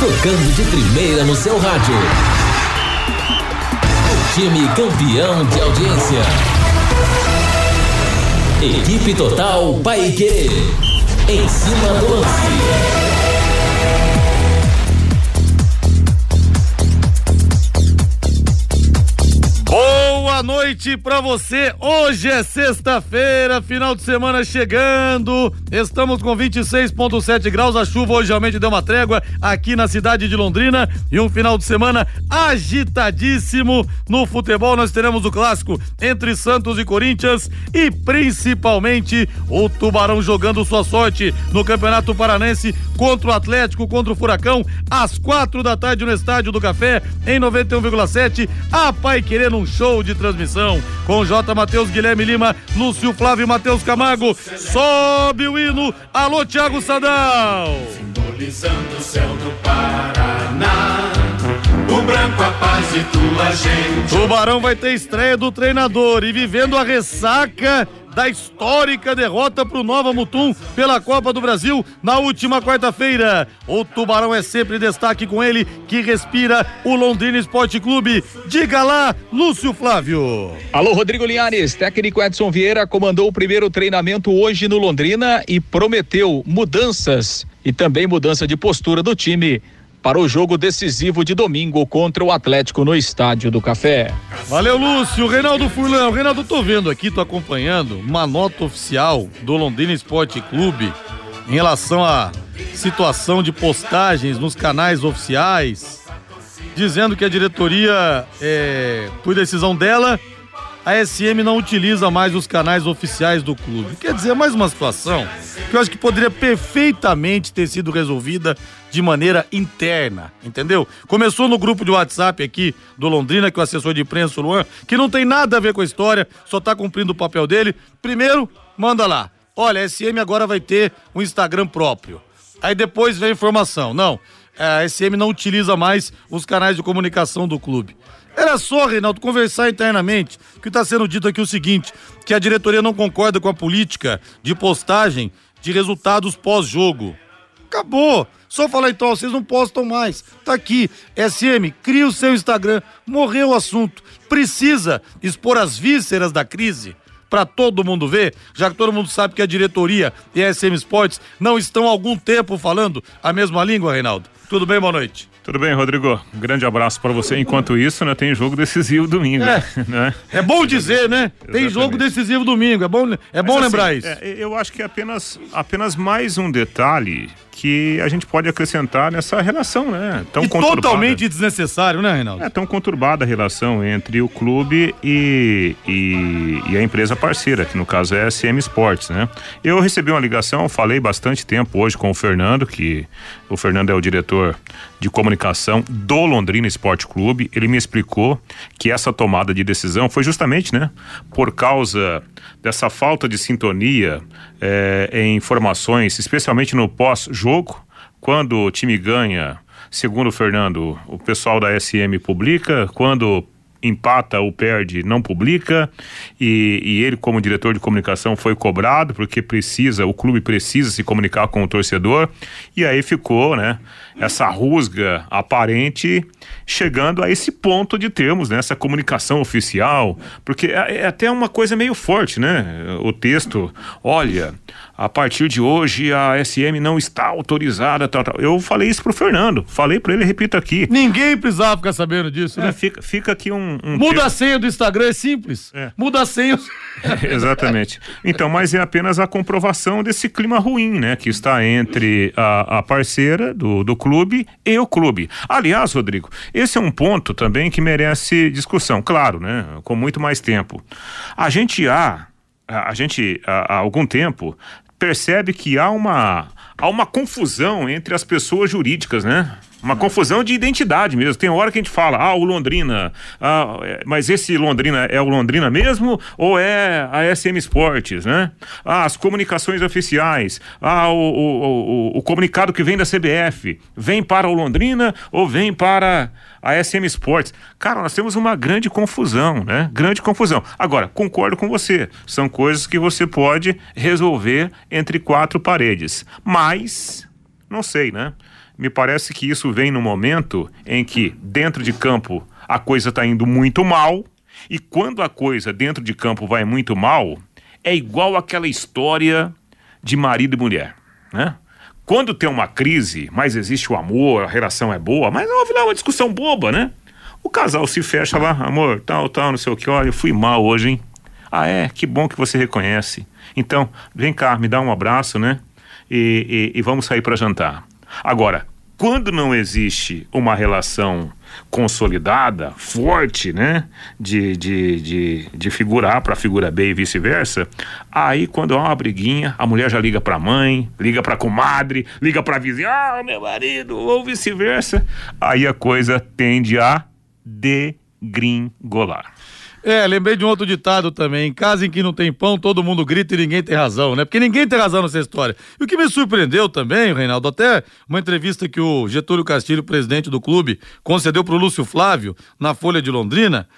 Tocando de primeira no seu rádio. O time campeão de audiência. Equipe Total Paique. Em cima do lance. Noite para você. Hoje é sexta-feira, final de semana chegando. Estamos com 26.7 graus. A chuva hoje realmente deu uma trégua aqui na cidade de Londrina e um final de semana agitadíssimo no futebol. Nós teremos o clássico entre Santos e Corinthians e principalmente o Tubarão jogando sua sorte no Campeonato Paranense contra o Atlético, contra o Furacão, às quatro da tarde no Estádio do Café em 91,7. A Pai querendo um show de transmissão com J. Matheus, Guilherme Lima, Lúcio Flávio Matheus Camargo. Sobe o hino. Alô, Thiago Sadal. Simbolizando o céu do Paraná. O branco, a paz e tua gente. Tubarão vai ter estreia do treinador e vivendo a ressaca da histórica derrota para o Nova Mutum pela Copa do Brasil na última quarta-feira. O Tubarão é sempre destaque com ele que respira o Londrina Esporte Clube. Diga lá, Lúcio Flávio. Alô, Rodrigo Linhares. Técnico Edson Vieira comandou o primeiro treinamento hoje no Londrina e prometeu mudanças e também mudança de postura do time para o jogo decisivo de domingo contra o Atlético no Estádio do Café. Valeu, Lúcio. Reinaldo Furlan. Reinaldo, tô vendo aqui, tô acompanhando uma nota oficial do Londrina Esporte Clube em relação à situação de postagens nos canais oficiais, dizendo que a diretoria, é, por decisão dela, a SM não utiliza mais os canais oficiais do clube. Quer dizer, mais uma situação que eu acho que poderia perfeitamente ter sido resolvida de maneira interna, entendeu? Começou no grupo de WhatsApp aqui do Londrina, que o assessor de imprensa, o Luan, que não tem nada a ver com a história, só tá cumprindo o papel dele. Primeiro, manda lá. Olha, a SM agora vai ter um Instagram próprio. Aí depois vem a informação. Não, a SM não utiliza mais os canais de comunicação do clube. Era só, Reinaldo, conversar internamente. Que está sendo dito aqui o seguinte: que a diretoria não concorda com a política de postagem de resultados pós-jogo. Acabou. Só falar então, vocês não postam mais. Tá aqui. SM, cria o seu Instagram. Morreu o assunto. Precisa expor as vísceras da crise para todo mundo ver, já que todo mundo sabe que a diretoria e a SM Sports não estão há algum tempo falando a mesma língua, Reinaldo. Tudo bem, boa noite. Tudo bem, Rodrigo? Um grande abraço para você. Enquanto isso, né, tem jogo decisivo domingo. É, né? é bom dizer, né? Tem jogo decisivo domingo. É bom, é bom lembrar assim, isso. É, eu acho que é apenas, apenas mais um detalhe que a gente pode acrescentar nessa relação, né? Tão e totalmente desnecessário, né, Reinaldo? É tão conturbada a relação entre o clube e, e, e, a empresa parceira, que no caso é a SM Sports, né? Eu recebi uma ligação, falei bastante tempo hoje com o Fernando, que o Fernando é o diretor de comunicação do Londrina Esporte Clube. Ele me explicou que essa tomada de decisão foi justamente, né, por causa dessa falta de sintonia é, em informações, especialmente no pós-jogo, quando o time ganha, segundo o Fernando, o pessoal da SM publica, quando empata ou perde, não publica. E, e, ele, como diretor de comunicação, foi cobrado, porque precisa, o clube precisa se comunicar com o torcedor. E aí ficou, né? Essa rusga aparente chegando a esse ponto de termos né, essa comunicação oficial, porque é, é até uma coisa meio forte, né? O texto, olha, a partir de hoje a SM não está autorizada. Tal, tal. Eu falei isso pro Fernando, falei para ele, repito aqui. Ninguém precisava ficar sabendo disso, é, né? Fica, fica aqui um. um Muda tema. a senha do Instagram, é simples. É. Muda a senha. Exatamente. Então, mas é apenas a comprovação desse clima ruim, né? Que está entre a, a parceira do, do clube e o clube. Aliás, Rodrigo, esse é um ponto também que merece discussão, claro, né? Com muito mais tempo. A gente há a gente há algum tempo percebe que há uma, há uma confusão entre as pessoas jurídicas, né? Uma confusão de identidade mesmo. Tem hora que a gente fala, ah, o Londrina. Ah, é, mas esse Londrina é o Londrina mesmo ou é a SM Esportes, né? Ah, as comunicações oficiais. Ah, o, o, o, o comunicado que vem da CBF. Vem para o Londrina ou vem para a SM Sports. Cara, nós temos uma grande confusão, né? Grande confusão. Agora, concordo com você. São coisas que você pode resolver entre quatro paredes. Mas, não sei, né? Me parece que isso vem no momento em que, dentro de campo, a coisa está indo muito mal. E quando a coisa dentro de campo vai muito mal, é igual aquela história de marido e mulher, né? Quando tem uma crise, mas existe o amor, a relação é boa, mas houve lá uma discussão boba, né? O casal se fecha lá, amor, tal, tal, não sei o que, olha, eu fui mal hoje, hein? Ah, é? Que bom que você reconhece. Então, vem cá, me dá um abraço, né? E, e, e vamos sair para jantar. Agora, quando não existe uma relação consolidada, forte, né? De, de, de, de figura A para figura B e vice-versa, aí quando há uma briguinha, a mulher já liga para a mãe, liga para a comadre, liga para a vizinha, ah, meu marido, ou vice-versa, aí a coisa tende a degringolar. É, lembrei de um outro ditado também. Em casa em que não tem pão, todo mundo grita e ninguém tem razão, né? Porque ninguém tem razão nessa história. E o que me surpreendeu também, Reinaldo, até uma entrevista que o Getúlio Castilho, presidente do clube, concedeu pro Lúcio Flávio na Folha de Londrina.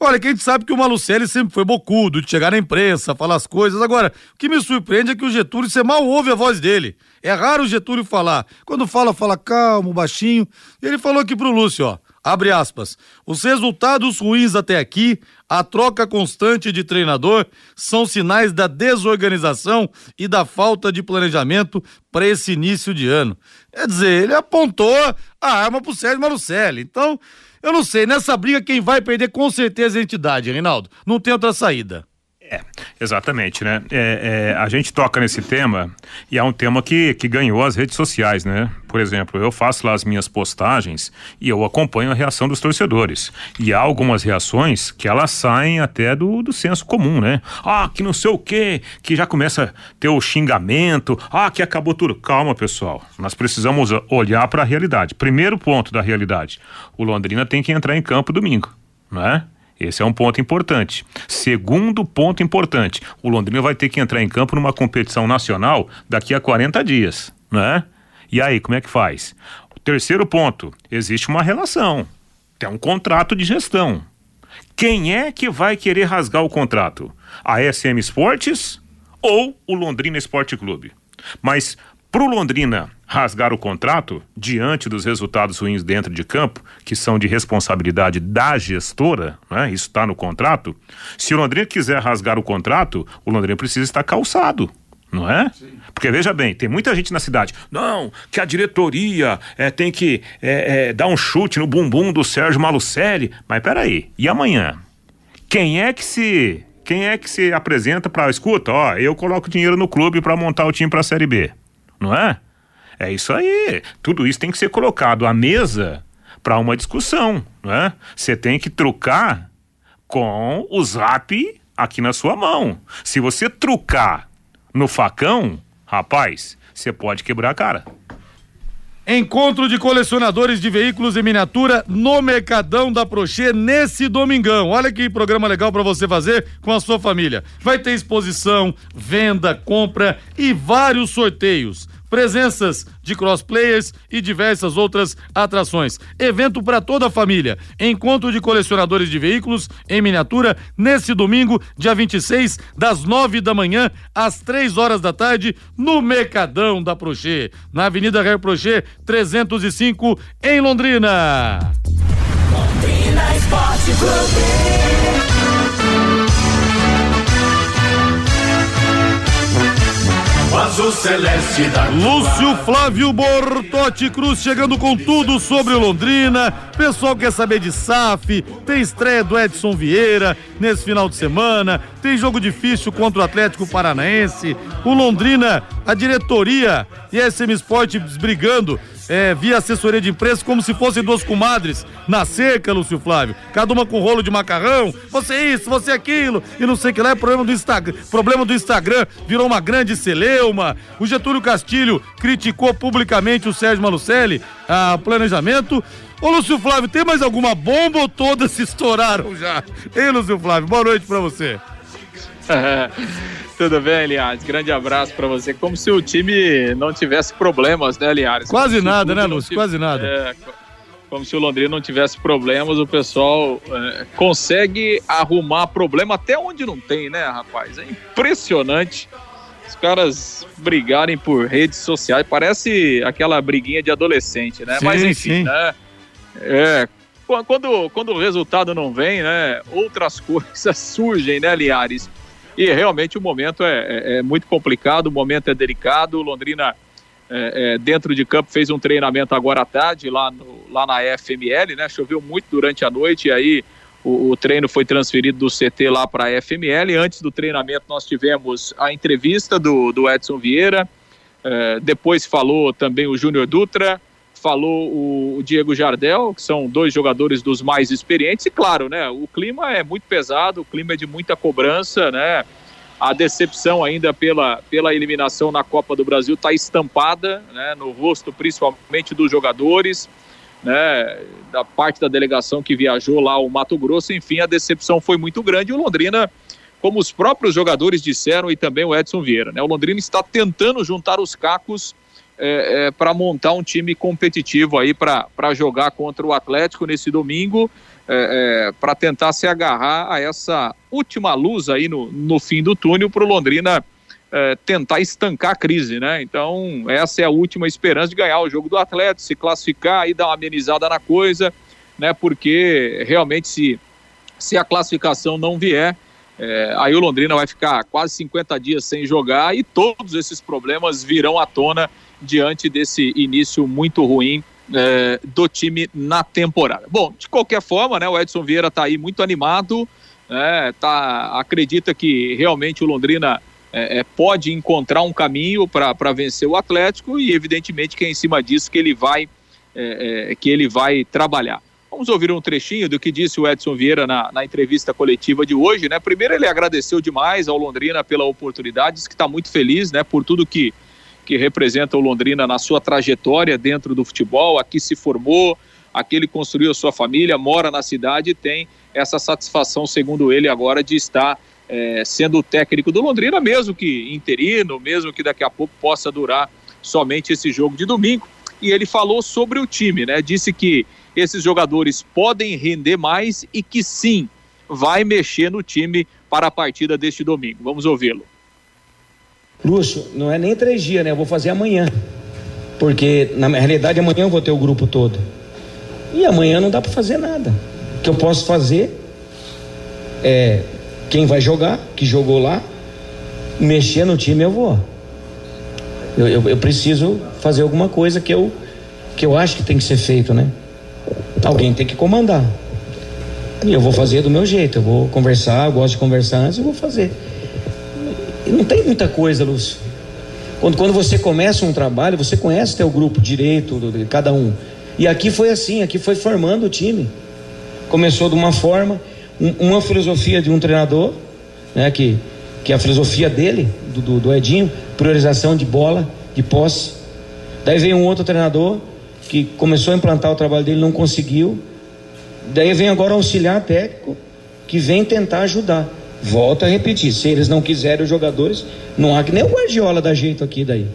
Olha, que a gente sabe que o Malucelli sempre foi bocudo, de chegar na imprensa, falar as coisas. Agora, o que me surpreende é que o Getúlio, você mal ouve a voz dele. É raro o Getúlio falar. Quando fala, fala calmo, baixinho. E ele falou aqui pro Lúcio, ó. Abre aspas. Os resultados ruins até aqui, a troca constante de treinador, são sinais da desorganização e da falta de planejamento para esse início de ano. Quer dizer, ele apontou a arma pro Sérgio Marucelli. Então, eu não sei, nessa briga quem vai perder com certeza é a entidade, Reinaldo. Não tem outra saída. É, exatamente, né? É, é, a gente toca nesse tema e é um tema que, que ganhou as redes sociais, né? Por exemplo, eu faço lá as minhas postagens e eu acompanho a reação dos torcedores. E há algumas reações que elas saem até do, do senso comum, né? Ah, que não sei o quê, que já começa a ter o xingamento, ah, que acabou tudo. Calma, pessoal. Nós precisamos olhar para a realidade. Primeiro ponto da realidade: o Londrina tem que entrar em campo domingo, não é? Esse é um ponto importante. Segundo ponto importante: o Londrina vai ter que entrar em campo numa competição nacional daqui a 40 dias, né? E aí, como é que faz? O terceiro ponto: existe uma relação, tem um contrato de gestão. Quem é que vai querer rasgar o contrato? A SM Esportes ou o Londrina Esporte Clube? Mas para o Londrina rasgar o contrato, diante dos resultados ruins dentro de campo, que são de responsabilidade da gestora, né? isso está no contrato. Se o Londrina quiser rasgar o contrato, o Londrina precisa estar calçado. Não é? Sim. Porque veja bem, tem muita gente na cidade. Não, que a diretoria é, tem que é, é, dar um chute no bumbum do Sérgio Malucelli. Mas peraí, e amanhã? Quem é que se quem é que se apresenta para escuta? Ó, eu coloco dinheiro no clube para montar o time para a Série B não é? É isso aí. Tudo isso tem que ser colocado à mesa para uma discussão, não é? Você tem que trucar com o zap aqui na sua mão. Se você trucar no facão, rapaz, você pode quebrar a cara. Encontro de colecionadores de veículos em miniatura no Mercadão da Prochê nesse domingão. Olha que programa legal para você fazer com a sua família. Vai ter exposição, venda, compra e vários sorteios presenças de crossplayers e diversas outras atrações. Evento para toda a família. Encontro de colecionadores de veículos em miniatura nesse domingo, dia 26, das 9 da manhã às 3 horas da tarde, no Mercadão da Prochê, na Avenida Rei Prochê, 305, em Londrina. Londrina Esporte Clube. Lúcio Flávio Bortotti Cruz chegando com tudo sobre o Londrina. Pessoal quer saber de SAF, tem estreia do Edson Vieira nesse final de semana, tem jogo difícil contra o Atlético Paranaense. O Londrina, a diretoria e a SM Sports brigando é, via assessoria de imprensa como se fossem duas comadres na seca, Lúcio Flávio. Cada uma com rolo de macarrão, você isso, você aquilo, e não sei o que lá, é problema do Instagram. Problema do Instagram, virou uma grande celeuma. O Getúlio Castilho criticou publicamente o Sérgio Malucelli, a planejamento. Ô Lúcio Flávio, tem mais alguma bomba ou todas se estouraram já? Ei, Lúcio Flávio, boa noite pra você. Tudo bem, Linhares? Grande abraço para você. Como se o time não tivesse problemas, né, Linhares? Quase nada, né, Lúcio? Quase nada. É, como se o Londrina não tivesse problemas, o pessoal é, consegue arrumar problema até onde não tem, né, rapaz? É impressionante. Os caras brigarem por redes sociais, parece aquela briguinha de adolescente, né? Sim, Mas enfim, sim. né? É, quando, quando o resultado não vem, né? Outras coisas surgem, né, Liares? E realmente o momento é, é, é muito complicado, o momento é delicado. Londrina, é, é, dentro de campo, fez um treinamento agora à tarde lá, no, lá na FML, né? Choveu muito durante a noite e aí o, o treino foi transferido do CT lá para a FML. Antes do treinamento, nós tivemos a entrevista do, do Edson Vieira. É, depois falou também o Júnior Dutra falou o Diego Jardel, que são dois jogadores dos mais experientes, e claro, né, o clima é muito pesado, o clima é de muita cobrança, né, a decepção ainda pela, pela eliminação na Copa do Brasil está estampada né, no rosto principalmente dos jogadores, né, da parte da delegação que viajou lá ao Mato Grosso, enfim, a decepção foi muito grande. O Londrina, como os próprios jogadores disseram e também o Edson Vieira, né, o Londrina está tentando juntar os cacos é, é, para montar um time competitivo aí para jogar contra o Atlético nesse domingo, é, é para tentar se agarrar a essa última luz aí no, no fim do túnel para o Londrina é, tentar estancar a crise, né? Então, essa é a última esperança de ganhar o jogo do Atlético, se classificar e dar uma amenizada na coisa, né? Porque realmente se, se a classificação não vier, é, aí o Londrina vai ficar quase 50 dias sem jogar e todos esses problemas virão à tona diante desse início muito ruim é, do time na temporada. Bom, de qualquer forma, né, o Edson Vieira está aí muito animado, é, tá, acredita que realmente o Londrina é, é pode encontrar um caminho para vencer o Atlético e evidentemente que é em cima disso que ele vai é, é, que ele vai trabalhar. Vamos ouvir um trechinho do que disse o Edson Vieira na, na, entrevista coletiva de hoje, né? Primeiro ele agradeceu demais ao Londrina pela oportunidade, disse que está muito feliz, né? Por tudo que que representa o Londrina na sua trajetória dentro do futebol, aqui se formou, aqui ele construiu a sua família, mora na cidade e tem essa satisfação, segundo ele, agora de estar é, sendo o técnico do Londrina, mesmo que interino, mesmo que daqui a pouco possa durar somente esse jogo de domingo. E ele falou sobre o time, né? Disse que esses jogadores podem render mais e que sim, vai mexer no time para a partida deste domingo. Vamos ouvi-lo. Lúcio, não é nem três dias, né? Eu vou fazer amanhã. Porque na realidade amanhã eu vou ter o grupo todo. E amanhã não dá para fazer nada. O que eu posso fazer é quem vai jogar, que jogou lá, mexer no time eu vou. Eu, eu, eu, preciso fazer alguma coisa que eu, que eu acho que tem que ser feito, né? Alguém tem que comandar. E eu vou fazer do meu jeito. Eu vou conversar, eu gosto de conversar antes, eu vou fazer. E não tem muita coisa, Lúcio. Quando, quando você começa um trabalho, você conhece teu grupo direito, de cada um. E aqui foi assim, aqui foi formando o time. Começou de uma forma, um, uma filosofia de um treinador, né, que, que é a filosofia dele, do, do, do Edinho, priorização de bola, de posse. Daí vem um outro treinador que começou a implantar o trabalho dele, não conseguiu. Daí vem agora o auxiliar técnico que vem tentar ajudar. Volto a repetir, se eles não quiserem os jogadores, não há que nem o Guardiola dá jeito aqui daí.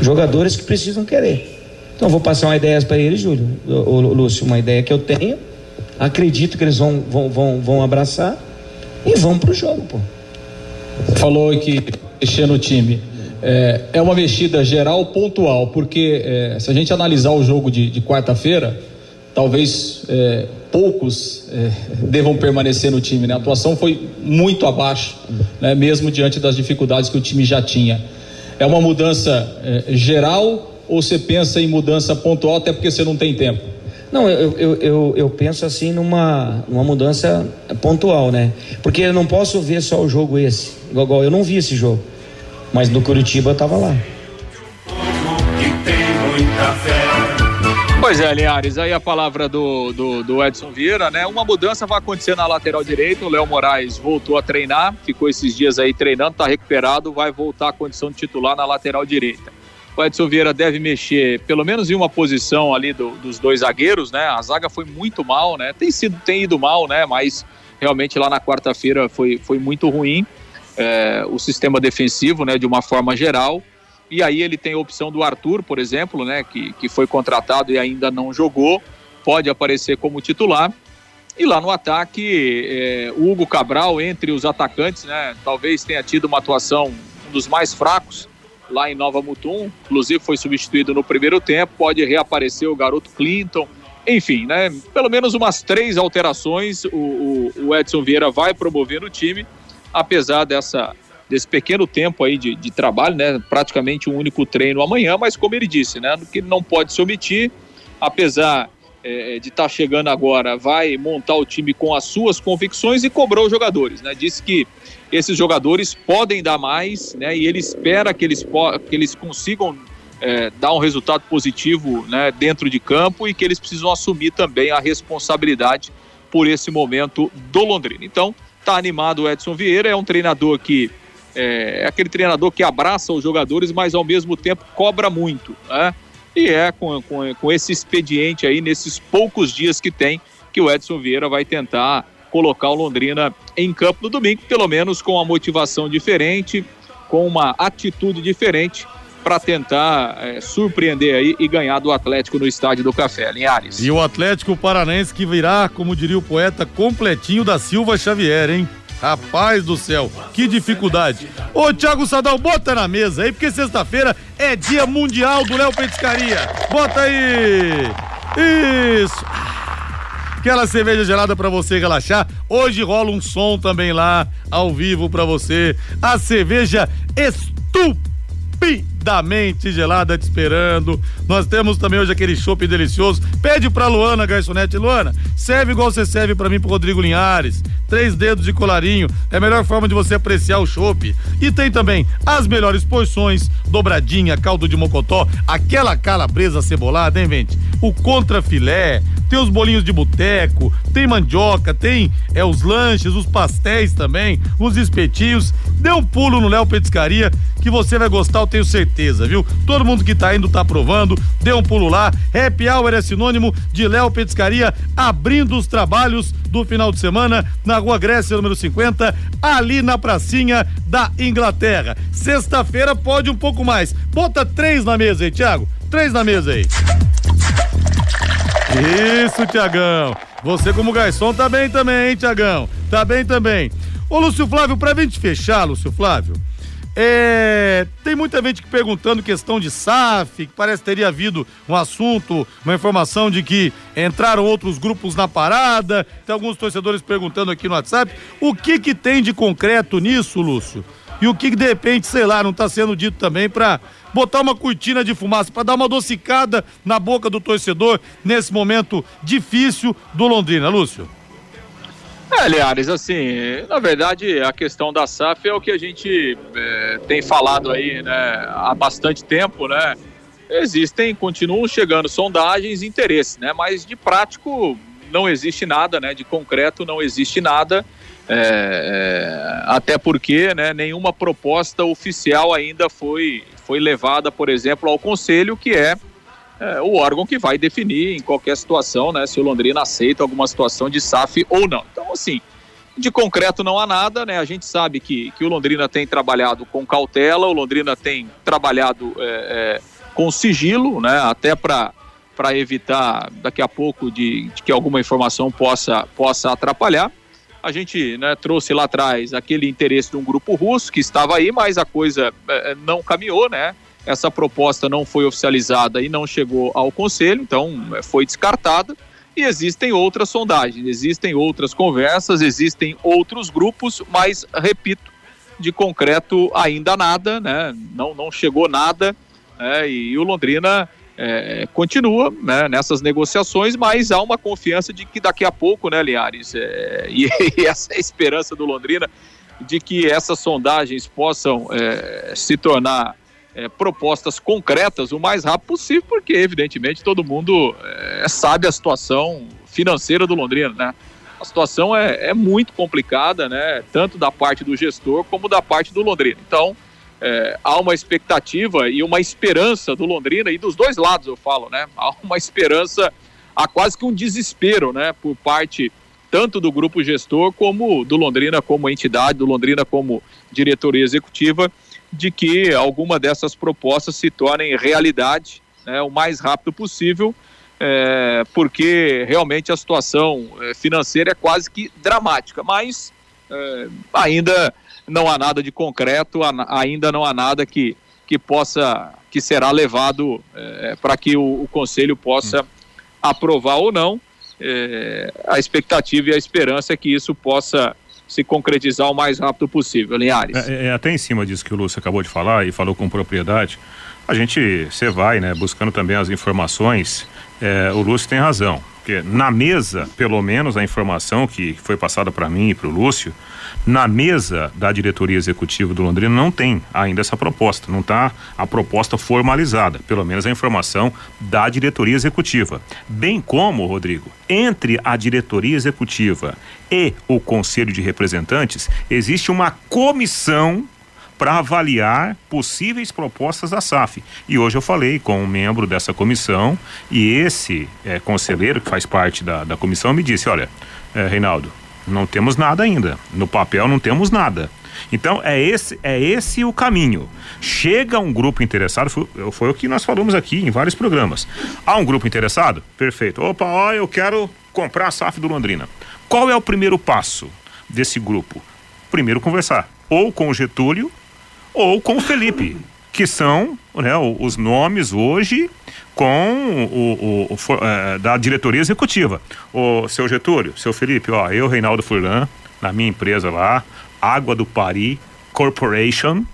Jogadores que precisam querer. Então vou passar uma ideia para eles, Júlio, o, Lúcio, uma ideia que eu tenho. Acredito que eles vão, vão, vão, vão abraçar e vão pro jogo, pô. Falou que mexer no time. É, é uma mexida geral pontual, porque é, se a gente analisar o jogo de, de quarta-feira, talvez é, poucos é, devam permanecer no time. Né? A atuação foi muito abaixo, né? mesmo diante das dificuldades que o time já tinha. É uma mudança é, geral ou você pensa em mudança pontual até porque você não tem tempo? Não, eu, eu, eu, eu, penso assim numa, numa mudança pontual, né? Porque eu não posso ver só o jogo esse. Igual eu não vi esse jogo. Mas no Curitiba eu tava lá. Pois é, Linhares, aí a palavra do, do, do, Edson Vieira, né? Uma mudança vai acontecer na lateral direita. O Léo Moraes voltou a treinar, ficou esses dias aí treinando, tá recuperado, vai voltar à condição de titular na lateral direita. O Edson Vieira deve mexer pelo menos em uma posição ali do, dos dois zagueiros, né? A zaga foi muito mal, né? Tem sido, tem ido mal, né? Mas realmente lá na quarta-feira foi, foi muito ruim é, o sistema defensivo, né? De uma forma geral. E aí ele tem a opção do Arthur, por exemplo, né, que, que foi contratado e ainda não jogou, pode aparecer como titular. E lá no ataque, é, Hugo Cabral, entre os atacantes, né, talvez tenha tido uma atuação um dos mais fracos lá em Nova Mutum, inclusive foi substituído no primeiro tempo, pode reaparecer o garoto Clinton. Enfim, né, pelo menos umas três alterações o, o, o Edson Vieira vai promover no time, apesar dessa desse pequeno tempo aí de, de trabalho, né? Praticamente um único treino amanhã, mas como ele disse, né? Que não pode se omitir, apesar é, de estar tá chegando agora, vai montar o time com as suas convicções e cobrou os jogadores, né? Disse que esses jogadores podem dar mais, né? E ele espera que eles, que eles consigam é, dar um resultado positivo né, dentro de campo e que eles precisam assumir também a responsabilidade por esse momento do Londrina. Então, tá animado o Edson Vieira, é um treinador que é, é, aquele treinador que abraça os jogadores, mas ao mesmo tempo cobra muito. Né? E é com, com, com esse expediente aí, nesses poucos dias que tem, que o Edson Vieira vai tentar colocar o Londrina em campo no domingo, pelo menos com uma motivação diferente, com uma atitude diferente para tentar é, surpreender aí e ganhar do Atlético no estádio do Café, Linhares. E o Atlético Paranense que virá, como diria o poeta, completinho da Silva Xavier, hein? Rapaz do céu, que dificuldade. Ô, Thiago Sadal, bota na mesa aí, porque sexta-feira é dia mundial do Léo Petiscaria. Bota aí. Isso. Aquela cerveja gelada para você relaxar. Hoje rola um som também lá, ao vivo para você. A cerveja estúpida mente gelada te esperando. Nós temos também hoje aquele chopp delicioso. Pede pra Luana, garçonete. Luana, serve igual você serve para mim pro Rodrigo Linhares. Três dedos de colarinho. É a melhor forma de você apreciar o chopp. E tem também as melhores porções, dobradinha, caldo de mocotó, aquela calabresa cebolada, hein, gente? O contrafilé, tem os bolinhos de boteco, tem mandioca, tem é, os lanches, os pastéis também, os espetinhos. Dê um pulo no Léo Petiscaria que você vai gostar, eu tenho certeza certeza, viu? Todo mundo que tá indo tá provando, dê um pulo lá. Happy Hour é sinônimo de Léo Petiscaria abrindo os trabalhos do final de semana na Rua Grécia, número 50, ali na pracinha da Inglaterra. Sexta-feira pode um pouco mais. Bota três na mesa aí, Thiago. Três na mesa aí. Isso, Tiagão. Você como garçom tá bem também, hein, Tiagão? Tá bem também. Ô, Lúcio Flávio, pra gente fechar, Lúcio Flávio, é, tem muita gente perguntando questão de SAF, que parece que teria havido um assunto, uma informação de que entraram outros grupos na parada. Tem alguns torcedores perguntando aqui no WhatsApp. O que que tem de concreto nisso, Lúcio? E o que, que de repente, sei lá, não está sendo dito também para botar uma cortina de fumaça, para dar uma adocicada na boca do torcedor nesse momento difícil do Londrina, Lúcio? É, assim, na verdade a questão da SAF é o que a gente é, tem falado aí né, há bastante tempo, né? Existem, continuam chegando sondagens e interesses, né? Mas de prático não existe nada, né? De concreto não existe nada, é, é, até porque né, nenhuma proposta oficial ainda foi, foi levada, por exemplo, ao Conselho, que é é, o órgão que vai definir em qualquer situação, né, se o Londrina aceita alguma situação de SAF ou não. Então, assim, de concreto não há nada, né? A gente sabe que, que o Londrina tem trabalhado com cautela, o Londrina tem trabalhado é, é, com sigilo, né? Até para para evitar daqui a pouco de, de, que alguma informação possa, possa atrapalhar. A gente né, trouxe lá atrás aquele interesse de um grupo russo que estava aí, mas a coisa é, não caminhou, né? Essa proposta não foi oficializada e não chegou ao Conselho, então é, foi descartada. E existem outras sondagens, existem outras conversas, existem outros grupos, mas, repito, de concreto ainda nada, né? não, não chegou nada. Né? E o Londrina é, continua né, nessas negociações, mas há uma confiança de que daqui a pouco, né, Linhares, é, e, e, essa é a esperança do Londrina, de que essas sondagens possam é, se tornar é, propostas concretas o mais rápido possível, porque evidentemente todo mundo é, sabe a situação financeira do Londrina, né? A situação é, é, muito complicada, né? Tanto da parte do gestor como da parte do Londrina. Então, é, há uma expectativa e uma esperança do Londrina e dos dois lados eu falo, né? Há uma esperança, há quase que um desespero, né? Por parte tanto do grupo gestor como do Londrina como entidade, do Londrina como diretoria executiva, de que alguma dessas propostas se tornem realidade né, o mais rápido possível, é, porque realmente a situação é, financeira é quase que dramática, mas é, ainda não há nada de concreto, ainda não há nada que, que possa, que será levado é, para que o, o, conselho possa hum. aprovar ou não. É, a expectativa e a esperança é que isso possa se concretizar o mais rápido possível, Linhares. É, é, até em cima disso que o Lúcio acabou de falar e falou com propriedade, a gente, você vai, né, buscando também as informações, é, o Lúcio tem razão, porque na mesa, pelo menos a informação que foi passada para mim e para o Lúcio, na mesa da diretoria executiva do Londrina não tem ainda essa proposta, não está a proposta formalizada, pelo menos a informação da diretoria executiva. Bem como, Rodrigo, entre a diretoria executiva e o conselho de representantes, existe uma comissão para avaliar possíveis propostas da SAF. E hoje eu falei com um membro dessa comissão e esse é, conselheiro que faz parte da, da comissão me disse: olha, é, Reinaldo, não temos nada ainda. No papel não temos nada. Então é esse é esse o caminho. Chega um grupo interessado, foi, foi, o que nós falamos aqui em vários programas. Há um grupo interessado? Perfeito. Opa, ó, eu quero comprar a SAF do Londrina. Qual é o primeiro passo desse grupo? Primeiro conversar ou com o Getúlio ou com o Felipe, que são né, os nomes hoje com o, o, o é, da diretoria executiva. O seu Getúlio, seu Felipe, ó, eu, Reinaldo Furlan, na minha empresa lá, Água do Pari Corporation,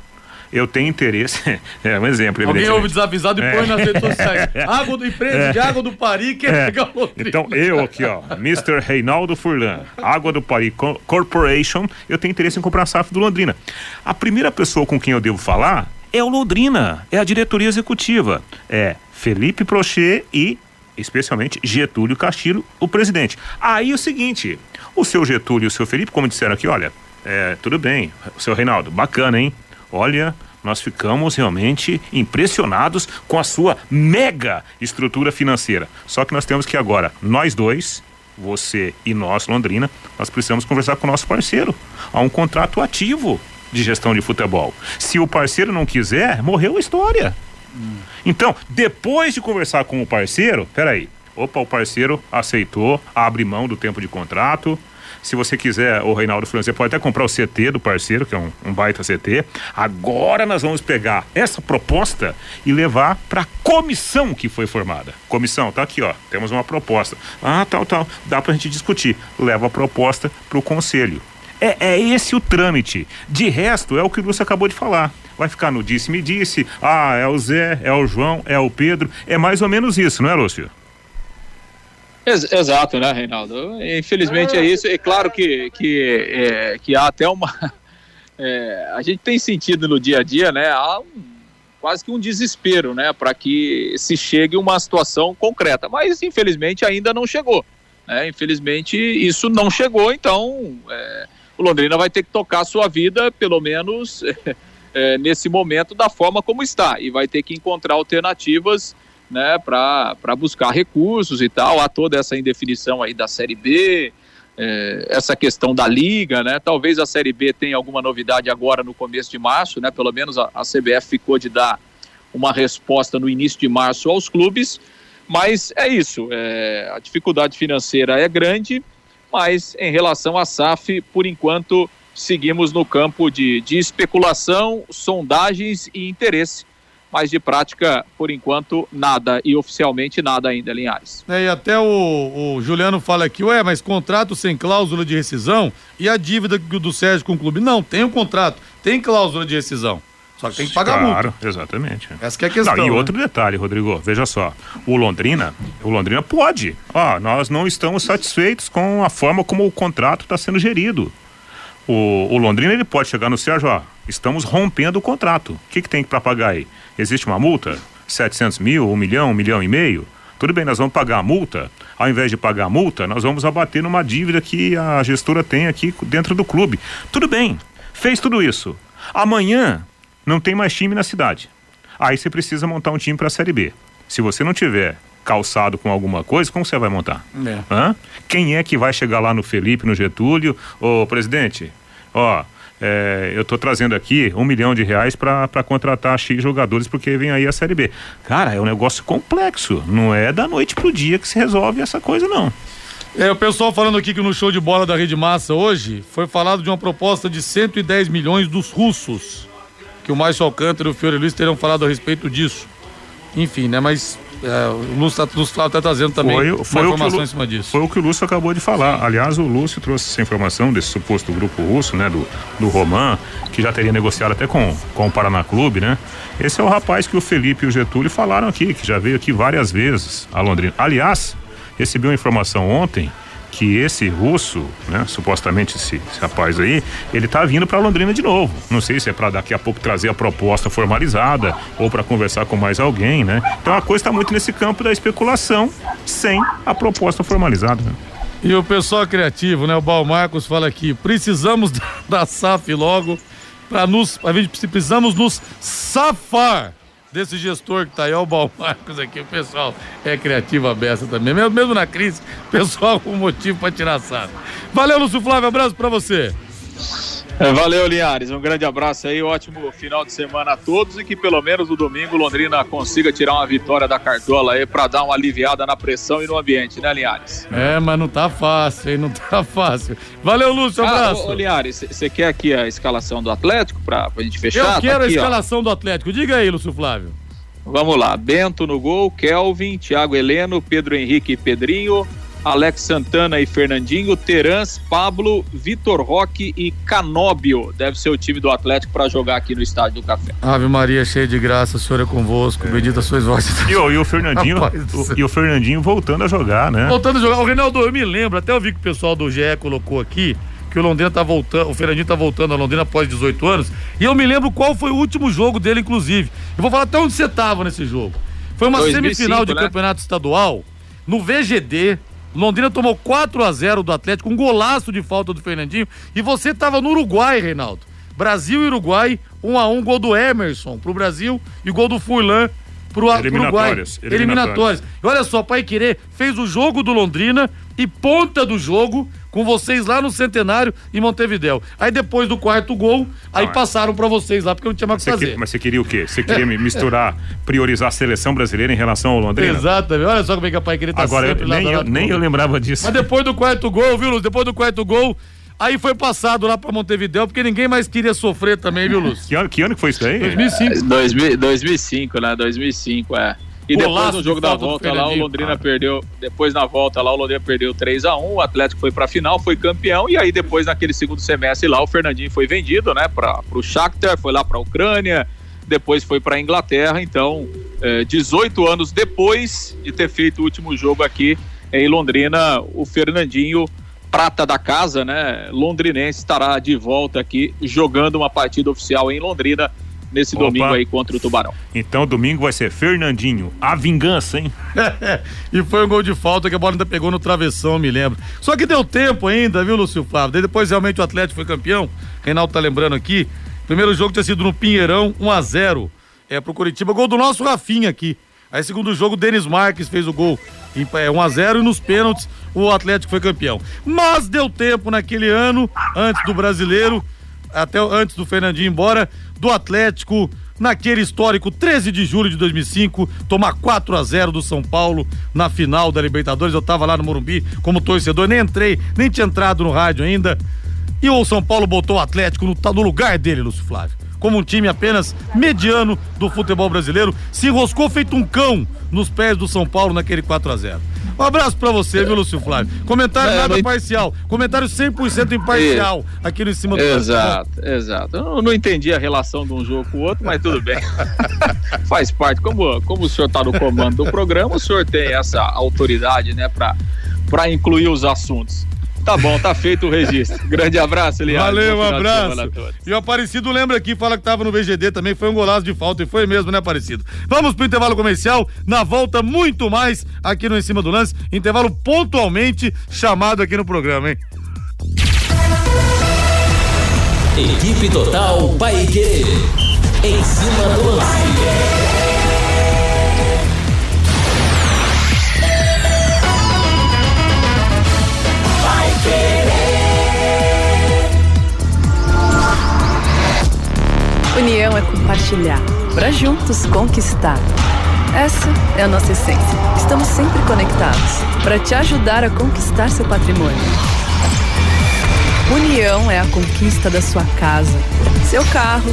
eu tenho interesse. é um exemplo. Alguém ouve desavisado e é. põe nas redes sociais. Água do empresa é. de água do Pari quer é. pegar o Então, eu aqui, ó, Mr. Reinaldo Furlan, Água do Pari Corporation, eu tenho interesse em comprar a SAF do Londrina. A primeira pessoa com quem eu devo falar é o Londrina, é a diretoria executiva. É Felipe Prochet e especialmente Getúlio Castilho, o presidente. Aí é o seguinte, o seu Getúlio e o seu Felipe, como disseram aqui, olha, é, tudo bem, o seu Reinaldo, bacana, hein? Olha, nós ficamos realmente impressionados com a sua mega estrutura financeira. Só que nós temos que agora, nós dois, você e nós, Londrina, nós precisamos conversar com o nosso parceiro. Há um contrato ativo de gestão de futebol. Se o parceiro não quiser, morreu a história. Então, depois de conversar com o parceiro, peraí. Opa, o parceiro aceitou, abre mão do tempo de contrato. Se você quiser, o Reinaldo França, você pode até comprar o CT do parceiro, que é um, um baita CT. Agora nós vamos pegar essa proposta e levar para a comissão que foi formada. Comissão, tá aqui, ó. Temos uma proposta. Ah, tal, tal. Dá para a gente discutir. Leva a proposta para o conselho. É, é esse o trâmite. De resto, é o que você acabou de falar vai ficar no disse-me disse, ah, é o Zé, é o João, é o Pedro, é mais ou menos isso, não é, Lúcio? Ex exato, né, Reinaldo? Infelizmente é isso. É claro que, que, é, que há até uma. É, a gente tem sentido no dia a dia, né? Há um, quase que um desespero, né, para que se chegue uma situação concreta. Mas infelizmente ainda não chegou. Né? Infelizmente isso não chegou, então é, o Londrina vai ter que tocar a sua vida, pelo menos é, nesse momento da forma como está e vai ter que encontrar alternativas né, para buscar recursos e tal. Há toda essa indefinição aí da Série B, é, essa questão da liga, né? Talvez a Série B tenha alguma novidade agora no começo de março, né? Pelo menos a, a CBF ficou de dar uma resposta no início de março aos clubes, mas é isso. É, a dificuldade financeira é grande, mas em relação à SAF, por enquanto seguimos no campo de, de especulação, sondagens e interesse. Mas de prática, por enquanto, nada. E oficialmente nada ainda, Linhares. É, e até o, o, Juliano fala aqui, ué, mas contrato sem cláusula de rescisão e a dívida do Sérgio com o clube? Não, tem um contrato, tem cláusula de rescisão. Só que tem que pagar claro, multa. exatamente. Essa que é a questão. Não, e né? outro detalhe, Rodrigo, veja só. O Londrina, o Londrina pode. Ó, nós não estamos satisfeitos com a forma como o contrato está sendo gerido. O, o, Londrina ele pode chegar no Sérgio, ó, estamos rompendo o contrato. O que, que tem para pagar aí? Existe uma multa? 700 mil, um milhão, um milhão e meio? Tudo bem, nós vamos pagar a multa. Ao invés de pagar a multa, nós vamos abater numa dívida que a gestora tem aqui dentro do clube. Tudo bem, fez tudo isso. Amanhã não tem mais time na cidade. Aí você precisa montar um time para a Série B. Se você não tiver calçado com alguma coisa, como você vai montar? É. Quem é que vai chegar lá no Felipe, no Getúlio? Ô, presidente, ó, é, eu estou trazendo aqui um milhão de reais para contratar X jogadores porque vem aí a Série B. Cara, é um negócio complexo. Não é da noite pro dia que se resolve essa coisa, não. É, o pessoal falando aqui que no show de bola da Rede Massa hoje foi falado de uma proposta de 110 milhões dos russos. Que o Márcio Alcântara e o Fiore Luiz terão falado a respeito disso. Enfim, né? Mas é, o Lúcio está tá trazendo também foi, foi informação Lu, em cima disso. Foi o que o Lúcio acabou de falar. Sim. Aliás, o Lúcio trouxe essa informação desse suposto grupo russo, né? Do, do Roman, que já teria negociado até com, com o Paraná Clube, né? Esse é o rapaz que o Felipe e o Getúlio falaram aqui, que já veio aqui várias vezes a Londrina. Aliás, recebi uma informação ontem que esse russo, né, supostamente esse, esse rapaz aí, ele tá vindo para Londrina de novo. Não sei se é para daqui a pouco trazer a proposta formalizada ou para conversar com mais alguém, né? Então a coisa está muito nesse campo da especulação sem a proposta formalizada. Né? E o pessoal criativo, né? O Bal Marcos fala aqui: precisamos da SAF logo para nos, a gente precisamos nos safar desse gestor que tá aí, ó, o Bal Marcos aqui, o pessoal é criativo a beça também, mesmo, mesmo na crise, pessoal com motivo para tirar sarro. Valeu, Lúcio Flávio, abraço para você. Valeu, Linhares. Um grande abraço aí, ótimo final de semana a todos e que pelo menos no domingo Londrina consiga tirar uma vitória da Cartola aí para dar uma aliviada na pressão e no ambiente, né, Linhares? É, mas não tá fácil, hein? Não tá fácil. Valeu, Lúcio, um ah, abraço. Ô, ô Linhares, você quer aqui a escalação do Atlético pra, pra gente fechar? Eu tá quero tá aqui, a escalação ó. do Atlético. Diga aí, Lúcio Flávio. Vamos lá, Bento no gol, Kelvin, Thiago Heleno, Pedro Henrique e Pedrinho, Alex Santana e Fernandinho, Terans, Pablo, Vitor Roque e Canóbio. Deve ser o time do Atlético para jogar aqui no Estádio do Café. Ave Maria, cheia de graça, o senhor é convosco, é. bendita sois vós. E, e, o Fernandinho, o, e o Fernandinho voltando a jogar, né? Voltando a jogar. O Reinaldo, eu me lembro, até eu vi que o pessoal do GE colocou aqui, que o Londrina tá voltando, o Fernandinho tá voltando a Londrina após 18 anos, e eu me lembro qual foi o último jogo dele, inclusive. Eu vou falar até onde você tava nesse jogo. Foi uma 2005, semifinal de né? campeonato estadual, no VGD, Londrina tomou 4 a 0 do Atlético, um golaço de falta do Fernandinho. E você estava no Uruguai, Reinaldo. Brasil e Uruguai, 1 a 1 gol do Emerson pro Brasil e gol do Furlan pro, Uruguai. Eliminatórias. Eliminatórias. E olha só, Pai Querer fez o jogo do Londrina e ponta do jogo com vocês lá no Centenário em Montevidéu. Aí depois do quarto gol, aí ah, passaram para vocês lá porque não tinha mais o que fazer. Que, mas você queria o quê? Você queria misturar, priorizar a seleção brasileira em relação ao Londrina? Exatamente. Olha só como é que a Pai Querer tá Agora, sempre eu, nem, eu, nem eu lembrava disso. Mas depois do quarto gol, viu, Luz? Depois do quarto gol, Aí foi passado lá pra Montevideo, porque ninguém mais queria sofrer também, viu, Lúcio? Que ano, que ano que foi isso aí? 2005. 2005, né? 2005, é. E depois no jogo da volta lá, o Londrina ah. perdeu. Depois na volta lá, o Londrina perdeu 3 a 1 O Atlético foi pra final, foi campeão. E aí, depois, naquele segundo semestre lá, o Fernandinho foi vendido, né? Pra, pro Shakhtar, foi lá pra Ucrânia. Depois foi pra Inglaterra. Então, é, 18 anos depois de ter feito o último jogo aqui em Londrina, o Fernandinho prata da casa, né? Londrinense estará de volta aqui jogando uma partida oficial em Londrina nesse Opa. domingo aí contra o Tubarão. Então domingo vai ser Fernandinho, a vingança, hein? e foi um gol de falta que a bola ainda pegou no travessão, me lembro. Só que deu tempo ainda, viu, Lúcio Flávio? Depois realmente o Atlético foi campeão. Reinaldo tá lembrando aqui. Primeiro jogo tinha sido no Pinheirão, 1 a 0 é, pro Curitiba. Gol do nosso Rafinha aqui. Aí, segundo jogo, Denis Marques fez o gol em 1 é, a 0 e nos pênaltis o Atlético foi campeão. Mas deu tempo naquele ano, antes do brasileiro, até antes do Fernandinho ir embora, do Atlético naquele histórico 13 de julho de 2005, tomar 4 a 0 do São Paulo na final da Libertadores. Eu tava lá no Morumbi como torcedor, nem entrei, nem tinha entrado no rádio ainda. E o São Paulo botou o Atlético no, no lugar dele, Lúcio Flávio. Como um time apenas mediano do futebol brasileiro, se enroscou feito um cão nos pés do São Paulo naquele 4 a 0 um abraço pra você, viu, Lúcio Flávio? Comentário é, nada parcial. Comentário 100% imparcial é. aqui no cima do Exato, exato. Eu não entendi a relação de um jogo com o outro, mas tudo bem. Faz parte. Como, como o senhor tá no comando do programa, o senhor tem essa autoridade, né, pra, pra incluir os assuntos. Tá bom, tá feito o registro. Grande abraço, Eliane. Valeu, um abraço. E o Aparecido lembra aqui, fala que tava no VGD também, foi um golaço de falta e foi mesmo, né, Aparecido? Vamos pro intervalo comercial, na volta muito mais aqui no Em Cima do Lance, intervalo pontualmente chamado aqui no programa, hein? Equipe Total Paique. Em cima do lance. União é compartilhar, para juntos conquistar. Essa é a nossa essência. Estamos sempre conectados para te ajudar a conquistar seu patrimônio. União é a conquista da sua casa, seu carro,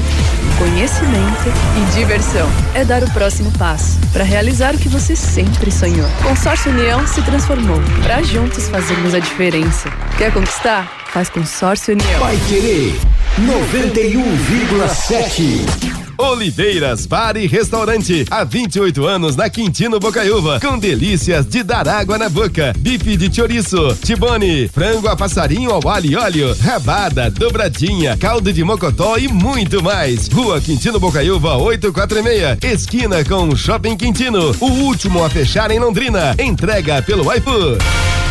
conhecimento e diversão. É dar o próximo passo para realizar o que você sempre sonhou. Consórcio União se transformou para juntos fazermos a diferença. Quer conquistar? Faz Consórcio União. Vai querer 91,7. Oliveiras Bar e Restaurante. Há 28 anos na Quintino Bocaiúva. Com delícias de dar água na boca. Bife de chouriço, tibone, frango a passarinho ao alho e óleo, rabada, dobradinha, caldo de mocotó e muito mais. Rua Quintino Bocaiúva 846. Esquina com Shopping Quintino. O último a fechar em Londrina. Entrega pelo iFood.